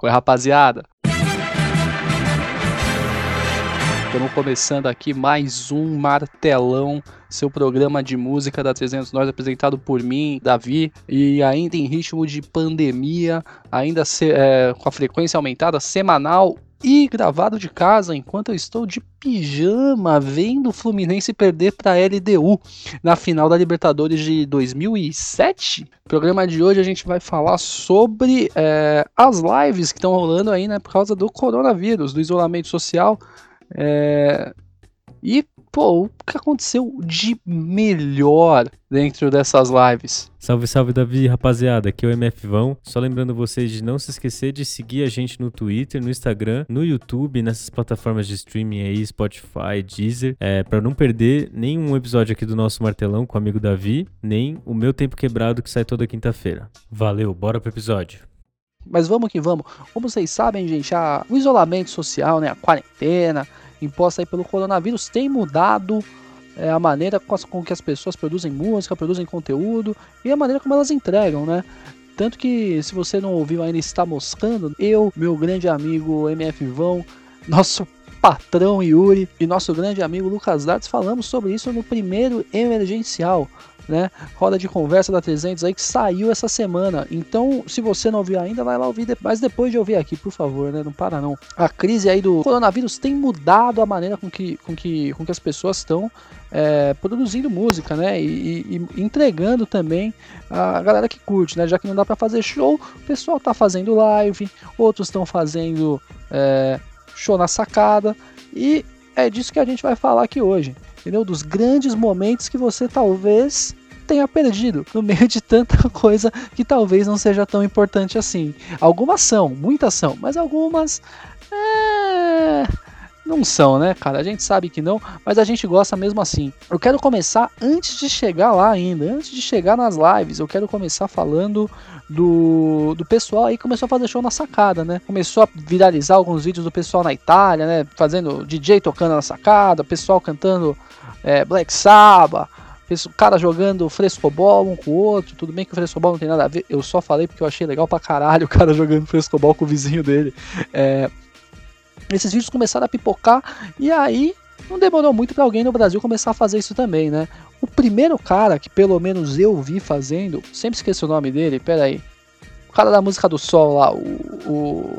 Oi, rapaziada. Estamos começando aqui mais um Martelão, seu programa de música da 300 Nós, apresentado por mim, Davi, e ainda em ritmo de pandemia, ainda se, é, com a frequência aumentada, semanal e gravado de casa enquanto eu estou de pijama vendo o Fluminense perder para a LDU na final da Libertadores de 2007. No programa de hoje a gente vai falar sobre é, as lives que estão rolando aí, né, por causa do coronavírus, do isolamento social. É, e pô, o que aconteceu de melhor dentro dessas lives? Salve, salve Davi, rapaziada, aqui é o MF Vão. Só lembrando vocês de não se esquecer de seguir a gente no Twitter, no Instagram, no YouTube, nessas plataformas de streaming aí, Spotify, Deezer, é, para não perder nenhum episódio aqui do nosso Martelão com o amigo Davi, nem o meu Tempo Quebrado que sai toda quinta-feira. Valeu, bora pro episódio. Mas vamos que vamos. Como vocês sabem, gente, a, o isolamento social, né, a quarentena, imposta aí pelo coronavírus tem mudado é, a maneira com, que as pessoas produzem música, produzem conteúdo e a maneira como elas entregam, né? Tanto que, se você não ouviu ainda, está moscando, eu, meu grande amigo MF Vão, nosso patrão Yuri e nosso grande amigo Lucas Dartes falamos sobre isso no primeiro emergencial né? Roda de conversa da 300 aí que saiu essa semana. Então, se você não ouviu ainda, vai lá ouvir. Mas depois de ouvir aqui, por favor, né? Não para não. A crise aí do coronavírus tem mudado a maneira com que, com que, com que as pessoas estão é, produzindo música, né? E, e, entregando também a galera que curte, né? Já que não dá para fazer show, o pessoal tá fazendo live, outros estão fazendo é, show na sacada e é disso que a gente vai falar aqui hoje, entendeu? Dos grandes momentos que você talvez tenha perdido no meio de tanta coisa que talvez não seja tão importante assim. Algumas são, muitas são, mas algumas. É não são, né, cara? A gente sabe que não, mas a gente gosta mesmo assim. Eu quero começar antes de chegar lá ainda, antes de chegar nas lives, eu quero começar falando do, do pessoal aí começou a fazer show na sacada, né? Começou a viralizar alguns vídeos do pessoal na Itália, né? Fazendo DJ tocando na sacada, pessoal cantando é, Black Sabbath, o cara jogando frescobol um com o outro. Tudo bem que o frescobol não tem nada a ver. Eu só falei porque eu achei legal pra caralho o cara jogando frescobol com o vizinho dele. É, esses vídeos começaram a pipocar e aí não demorou muito para alguém no Brasil começar a fazer isso também, né? O primeiro cara que pelo menos eu vi fazendo, sempre esqueci o nome dele, pera aí. O cara da música do sol lá, o o,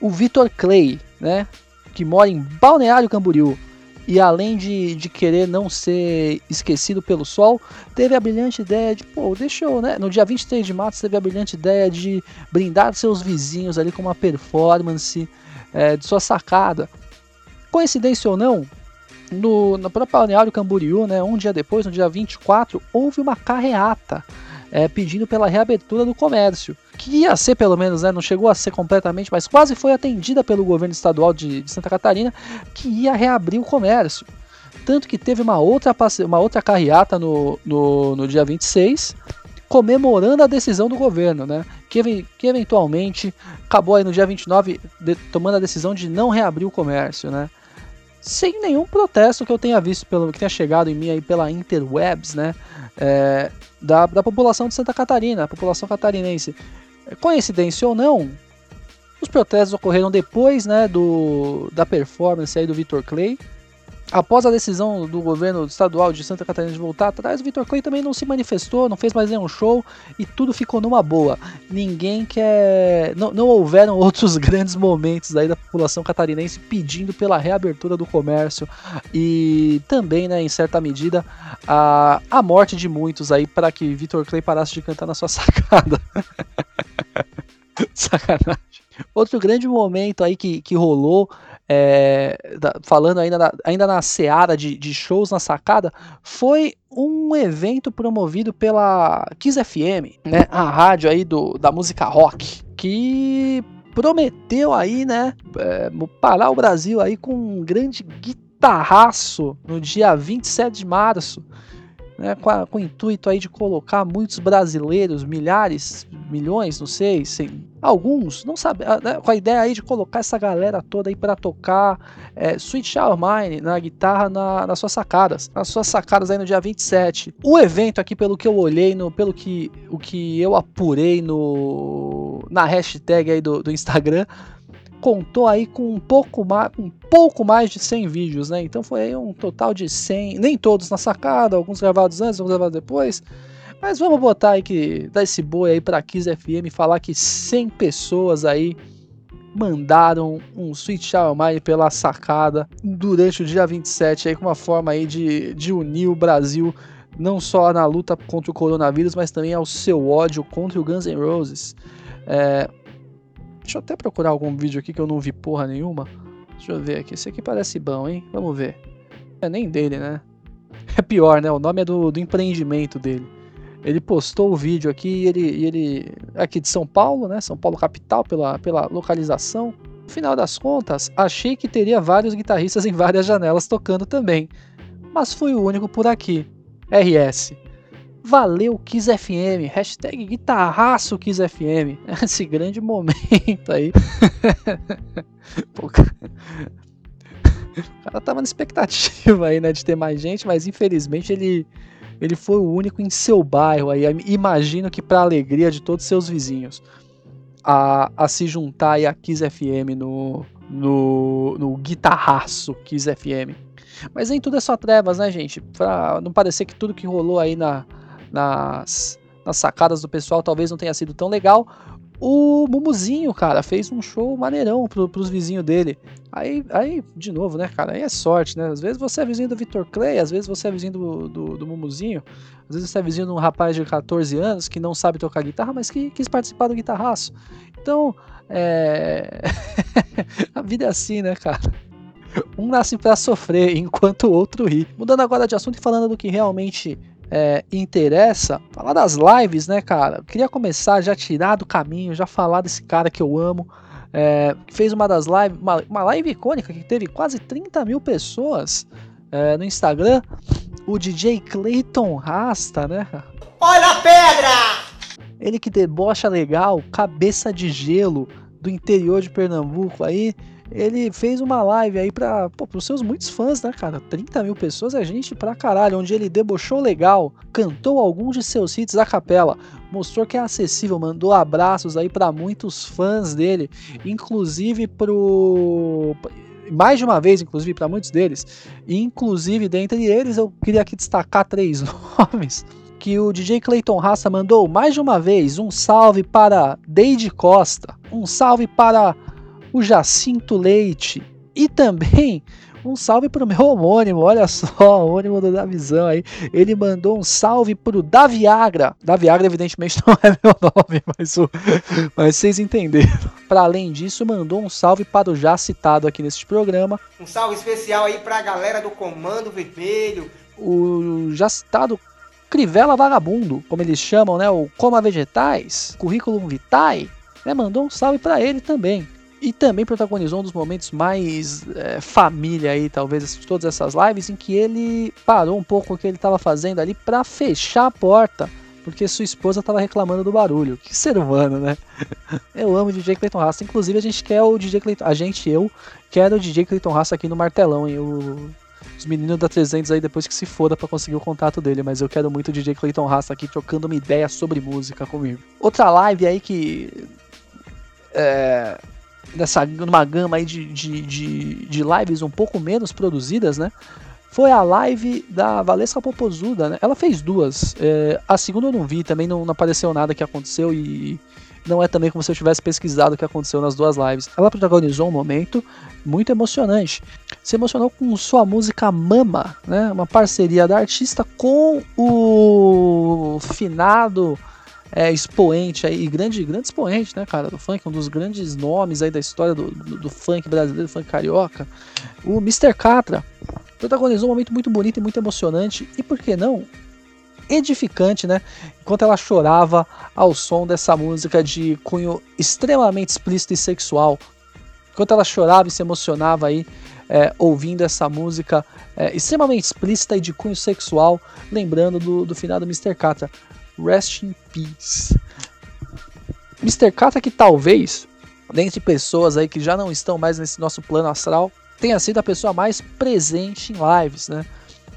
o Vitor Clay, né? Que mora em Balneário Camboriú e além de, de querer não ser esquecido pelo sol, teve a brilhante ideia de, pô, deixou, né? No dia 23 de março teve a brilhante ideia de brindar seus vizinhos ali com uma performance é, de sua sacada. Coincidência ou não, no, no próprio Balneário Camboriú, né, um dia depois, no dia 24, houve uma carreata é, pedindo pela reabertura do comércio, que ia ser pelo menos, né, não chegou a ser completamente, mas quase foi atendida pelo governo estadual de, de Santa Catarina, que ia reabrir o comércio. Tanto que teve uma outra, uma outra carreata no, no, no dia 26, comemorando a decisão do governo, né? Que, que eventualmente acabou aí no dia 29 de, tomando a decisão de não reabrir o comércio, né? Sem nenhum protesto que eu tenha visto, pelo que tenha chegado em mim aí pela interwebs, né? É, da, da população de Santa Catarina, a população catarinense. Coincidência ou não, os protestos ocorreram depois né, do, da performance aí do Vitor Clay. Após a decisão do governo estadual de Santa Catarina de voltar atrás, o Vitor Clay também não se manifestou, não fez mais nenhum show e tudo ficou numa boa. Ninguém quer. Não, não houveram outros grandes momentos aí da população catarinense pedindo pela reabertura do comércio e também, né, em certa medida, a, a morte de muitos aí para que Vitor Clay parasse de cantar na sua sacada. Sacanagem. Outro grande momento aí que, que rolou é, da, falando ainda na, ainda na seara de, de shows na sacada, foi um evento promovido pela Kiss FM, né, a rádio aí do, da música rock, que prometeu aí, né, é, parar o Brasil aí com um grande guitarraço no dia 27 de março. Né, com, a, com, o intuito aí de colocar muitos brasileiros, milhares, milhões, não sei, alguns, não sabe, né, com a ideia aí de colocar essa galera toda aí para tocar é, Sweet Shower Mine na guitarra na, nas suas sacadas, nas suas sacadas aí no dia 27. O evento aqui, pelo que eu olhei, no, pelo que, o que eu apurei no, na hashtag aí do, do Instagram, contou aí com um pouco mais, um pouco mais de 100 vídeos, né? Então foi um total de 100, nem todos na sacada, alguns gravados antes, alguns gravados depois. Mas vamos botar aí que dar esse boi aí para Kiss FM falar que 100 pessoas aí mandaram um Sweet Child Mine pela sacada durante o dia 27 aí com uma forma aí de, de unir o Brasil não só na luta contra o coronavírus, mas também ao seu ódio contra o Guns N' Roses. É, Deixa eu até procurar algum vídeo aqui que eu não vi porra nenhuma. Deixa eu ver aqui. Esse aqui parece bom, hein? Vamos ver. É nem dele, né? É pior, né? O nome é do, do empreendimento dele. Ele postou o vídeo aqui e ele, ele. Aqui de São Paulo, né? São Paulo capital, pela, pela localização. No final das contas, achei que teria vários guitarristas em várias janelas tocando também. Mas fui o único por aqui. RS. Valeu Kiss FM, hashtag guitarraço Kiss FM. Esse grande momento aí. Pô, o cara tava na expectativa aí, né, de ter mais gente, mas infelizmente ele, ele foi o único em seu bairro aí. Imagino que para alegria de todos seus vizinhos. A, a se juntar aí a Kiss FM no, no, no guitarraço Kiss FM. Mas nem tudo é só trevas, né, gente? Pra não parecer que tudo que rolou aí na, nas, nas sacadas do pessoal talvez não tenha sido tão legal. O Mumuzinho, cara, fez um show maneirão pro, pros vizinhos dele. Aí, aí, de novo, né, cara, aí é sorte, né? Às vezes você é vizinho do Victor Clay, às vezes você é vizinho do, do, do Mumuzinho, às vezes você é vizinho de um rapaz de 14 anos que não sabe tocar guitarra, mas que quis participar do guitarraço. Então, é. a vida é assim, né, cara? Um nasce para sofrer enquanto o outro ri. Mudando agora de assunto e falando do que realmente é, interessa, falar das lives, né, cara? Eu queria começar já tirar do caminho, já falar desse cara que eu amo. É, fez uma das lives, uma, uma, live icônica que teve quase 30 mil pessoas é, no Instagram. O DJ Clayton Rasta, né? Olha a pedra! Ele que debocha legal, cabeça de gelo do interior de Pernambuco aí ele fez uma live aí para os seus muitos fãs, né, cara? 30 mil pessoas é gente pra caralho, onde ele debochou legal, cantou alguns de seus hits a capela, mostrou que é acessível, mandou abraços aí para muitos fãs dele, inclusive pro mais de uma vez, inclusive, para muitos deles. Inclusive, dentre eles, eu queria aqui destacar três nomes. Que o DJ Clayton Raça mandou mais de uma vez um salve para Deide Costa, um salve para o Jacinto Leite e também um salve para o meu homônimo, olha só, o homônimo do Davizão aí. Ele mandou um salve para o Daviagra. Daviagra, evidentemente, não é meu nome, mas, o, mas vocês entenderam. Para além disso, mandou um salve para o já citado aqui neste programa. Um salve especial aí para a galera do Comando Vermelho. O já citado Crivella Vagabundo, como eles chamam, né? O Coma Vegetais, Currículo Vitae, né? Mandou um salve para ele também. E também protagonizou um dos momentos mais é, família aí, talvez, de todas essas lives, em que ele parou um pouco o que ele estava fazendo ali para fechar a porta, porque sua esposa estava reclamando do barulho. Que ser humano, né? Eu amo o DJ Clayton Rasta. Inclusive, a gente quer o DJ Clayton. A gente, eu, quero o DJ Clayton Rasta aqui no martelão, hein? O, os meninos da 300 aí depois que se foda para conseguir o contato dele, mas eu quero muito o DJ Clayton Rasta aqui trocando uma ideia sobre música comigo. Outra live aí que é, nessa numa gama aí de, de, de, de, lives um pouco menos produzidas, né? Foi a live da Valesca Popozuda, né? Ela fez duas. É, a segunda eu não vi, também não, não, apareceu nada que aconteceu e não é também como se eu tivesse pesquisado o que aconteceu nas duas lives. Ela protagonizou um momento muito emocionante. Se emocionou com sua música Mama, né? Uma parceria da artista com o finado é, expoente aí, grande, grande expoente, né, cara, do funk, um dos grandes nomes aí da história do, do, do funk brasileiro, do funk carioca, o Mr. Catra, protagonizou um momento muito bonito e muito emocionante, e por que não, edificante, né, enquanto ela chorava ao som dessa música de cunho extremamente explícito e sexual, enquanto ela chorava e se emocionava aí, é, ouvindo essa música é, extremamente explícita e de cunho sexual, lembrando do, do final do Mr. Catra. Rest in Peace. Mr. Catra que talvez, dentre pessoas aí que já não estão mais nesse nosso plano astral, tenha sido a pessoa mais presente em lives, né?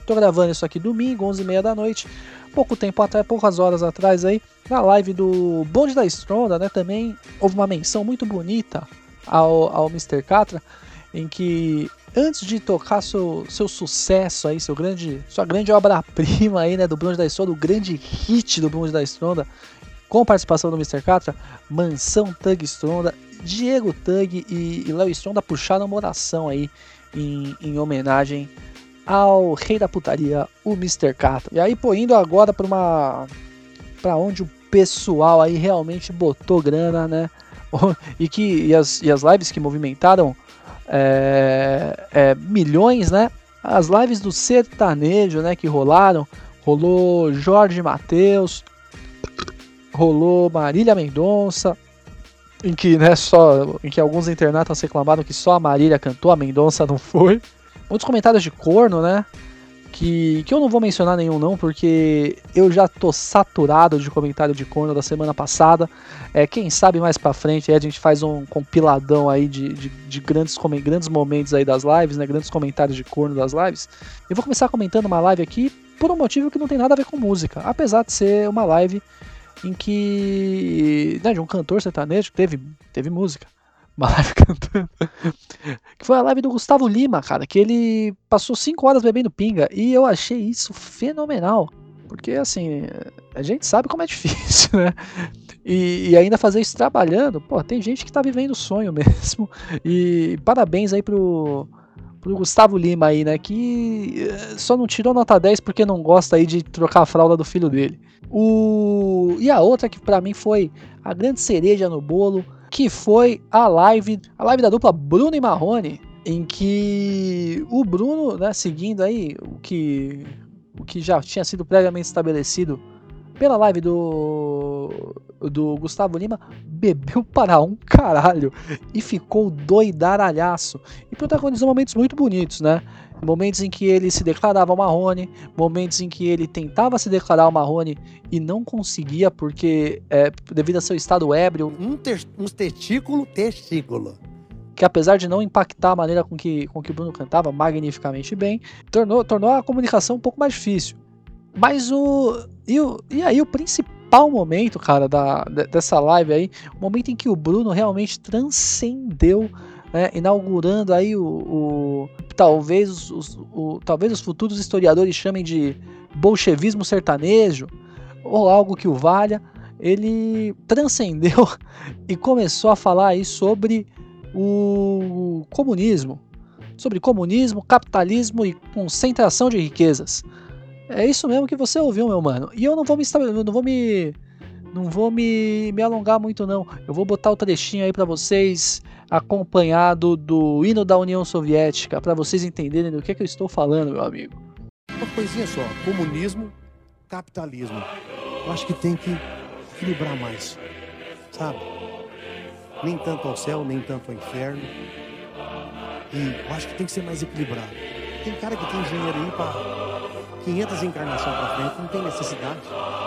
Tô gravando isso aqui domingo, 11h30 da noite. Pouco tempo atrás, poucas horas atrás aí, na live do Bonde da Estronda, né? Também houve uma menção muito bonita ao, ao Mr. Catra, em que antes de tocar seu, seu sucesso aí, seu grande, sua grande obra-prima aí, né, do Bonde da Estronda, o grande hit do Bonde da Estronda, com participação do Mr. Catra, Mansão Tug Stronda, Diego Tug e, e Léo Stronda puxaram uma oração aí em, em homenagem ao rei da putaria, o Mr. Catra. E aí, pô, indo agora para uma para onde o pessoal aí realmente botou grana, né? e que e as, e as lives que movimentaram é, é, milhões, né? As lives do sertanejo, né, que rolaram, rolou Jorge Mateus, rolou Marília Mendonça, em que, né, só, em que alguns internautas reclamaram que só a Marília cantou, a Mendonça não foi. Muitos comentários de corno, né? Que, que eu não vou mencionar nenhum não, porque eu já tô saturado de comentário de corno da semana passada. É, quem sabe mais pra frente a gente faz um compiladão aí de, de, de grandes, grandes momentos aí das lives, né? Grandes comentários de corno das lives. Eu vou começar comentando uma live aqui por um motivo que não tem nada a ver com música. Apesar de ser uma live em que. Né, de um cantor sertanejo que teve, teve música. Uma live cantando. que foi a live do Gustavo Lima, cara. Que ele passou 5 horas bebendo pinga. E eu achei isso fenomenal. Porque, assim, a gente sabe como é difícil, né? E, e, ainda fazer isso trabalhando, pô, tem gente que tá vivendo o sonho mesmo. E parabéns aí pro, pro Gustavo Lima aí, né? Que eh, só não tirou nota 10 porque não gosta aí de trocar a fralda do filho dele. O... E a outra que para mim foi a grande cereja no bolo, que foi a live, a live da dupla Bruno e Marrone, em que o Bruno, né, seguindo aí o que, o que já tinha sido previamente estabelecido pela live do, do Gustavo Lima, bebeu para um caralho e ficou doidaralhaço. E protagonizou momentos muito bonitos, né? Momentos em que ele se declarava Marrone, momentos em que ele tentava se declarar Marrone e não conseguia porque, é, devido a seu estado ébrio. Um, te um testículo, testículo. Que apesar de não impactar a maneira com que, com que o Bruno cantava magnificamente bem, tornou, tornou a comunicação um pouco mais difícil. Mas o. E, o, e aí, o principal momento, cara, da, dessa live aí, o momento em que o Bruno realmente transcendeu né, inaugurando aí o, o talvez, os, o, talvez os futuros historiadores chamem de bolchevismo sertanejo, ou algo que o valha, ele transcendeu e começou a falar aí sobre o comunismo, sobre comunismo, capitalismo e concentração de riquezas. É isso mesmo que você ouviu, meu mano. E eu não vou me não vou me não vou me, me alongar muito não. Eu vou botar o trechinho aí para vocês acompanhado do hino da União Soviética, para vocês entenderem do que, é que eu estou falando, meu amigo. Uma coisinha só: comunismo, capitalismo. Eu acho que tem que equilibrar mais, sabe? Nem tanto ao céu, nem tanto ao inferno. E eu acho que tem que ser mais equilibrado. Tem cara que tem dinheiro aí para 500 encarnações para frente, não tem necessidade.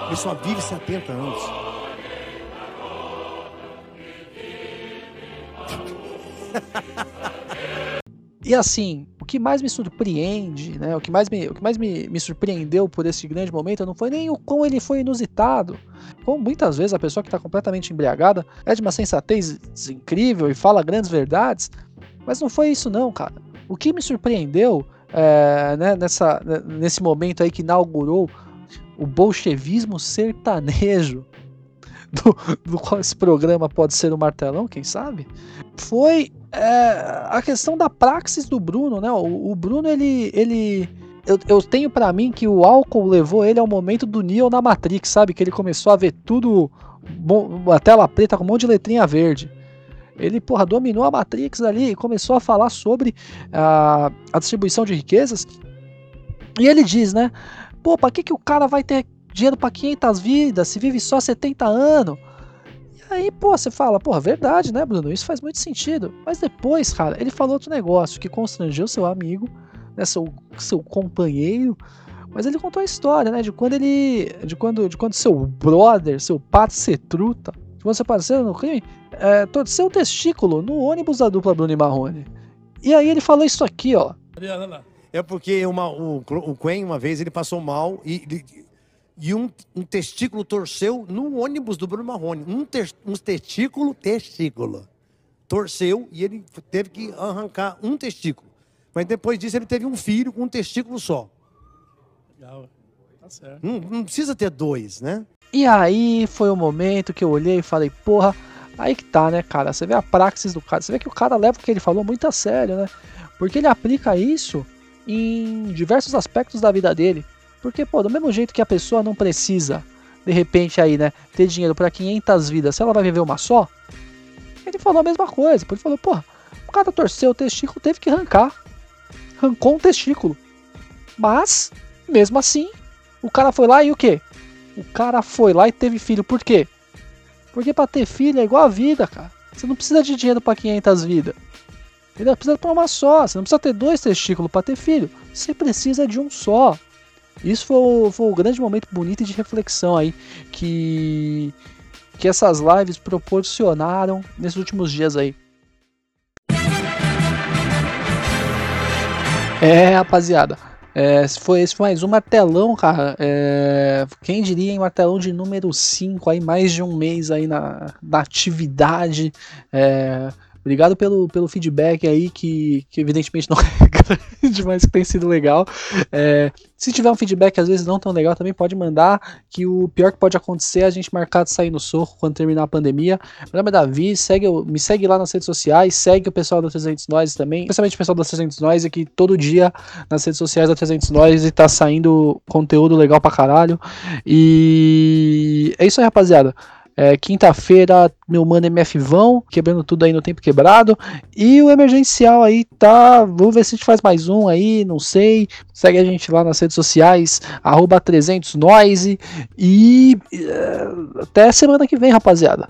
Ele só vive 70 anos. E assim, o que mais me surpreende, né? O que mais, me, o que mais me, me surpreendeu por esse grande momento não foi nem o quão ele foi inusitado. Como muitas vezes a pessoa que está completamente embriagada é de uma sensatez incrível e fala grandes verdades, mas não foi isso não, cara. O que me surpreendeu é, né, nessa, nesse momento aí que inaugurou o bolchevismo sertanejo do, do qual esse programa pode ser um martelão, quem sabe? Foi é, a questão da praxis do Bruno, né? O, o Bruno, ele. ele eu, eu tenho para mim que o álcool levou ele ao momento do Neo na Matrix, sabe? Que ele começou a ver tudo. Bom, a tela preta com um monte de letrinha verde. Ele, porra, dominou a Matrix ali e começou a falar sobre a, a distribuição de riquezas. E ele diz, né? Pô, pra que, que o cara vai ter dinheiro para 500 vidas se vive só 70 anos? E Aí, pô, você fala, porra, verdade, né, Bruno? Isso faz muito sentido. Mas depois, cara, ele falou outro negócio que constrangeu seu amigo, né, seu, seu companheiro. Mas ele contou a história, né, de quando ele. De quando, de quando seu brother, seu truta, de seu parceiro no crime, é, torceu o testículo no ônibus da dupla Bruno e Marrone. E aí ele falou isso aqui, ó. É porque uma, o, o Quen, uma vez, ele passou mal e, e um, um, testículo torceu no ônibus do Bruno Marrone. Um, ter, um testículo, testículo. Torceu e ele teve que arrancar um testículo. Mas depois disso ele teve um filho com um testículo só. Legal. Tá certo. Não, não precisa ter dois, né? E aí foi o momento que eu olhei e falei, porra, aí que tá, né, cara? Você vê a praxis do cara, você vê que o cara leva o que ele falou muito a sério, né? Porque ele aplica isso em diversos aspectos da vida dele. Porque, pô, do mesmo jeito que a pessoa não precisa, de repente aí, né, ter dinheiro para 500 vidas, se ela vai viver uma só, ele falou a mesma coisa. Ele falou, pô, o cara torceu o testículo, teve que arrancar. Arrancou um testículo. Mas, mesmo assim, o cara foi lá e o quê? O cara foi lá e teve filho. Por quê? Porque pra ter filho é igual a vida, cara. Você não precisa de dinheiro para 500 vidas. Ele precisa ter uma só. Você não precisa ter dois testículos para ter filho. Você precisa de um só. Isso foi o, foi o grande momento bonito de reflexão aí que, que essas lives proporcionaram nesses últimos dias aí. É, rapaziada. É, foi, esse foi mais um martelão, cara. É, quem diria em martelão de número 5 aí, mais de um mês aí na, na atividade. É, Obrigado pelo, pelo feedback aí, que, que evidentemente não é mas que tem sido legal. É, se tiver um feedback às vezes não tão legal, também pode mandar, que o pior que pode acontecer é a gente marcar de sair no soco quando terminar a pandemia. Meu nome é Davi, segue, me segue lá nas redes sociais, segue o pessoal da 300 Noise também, especialmente o pessoal da 300 Noise, que todo dia nas redes sociais da 300 Noise tá saindo conteúdo legal pra caralho. E é isso aí, rapaziada. É, Quinta-feira, meu mano MF vão, quebrando tudo aí no tempo quebrado. E o emergencial aí tá. Vou ver se a gente faz mais um aí, não sei. Segue a gente lá nas redes sociais, 300noise. E é, até semana que vem, rapaziada.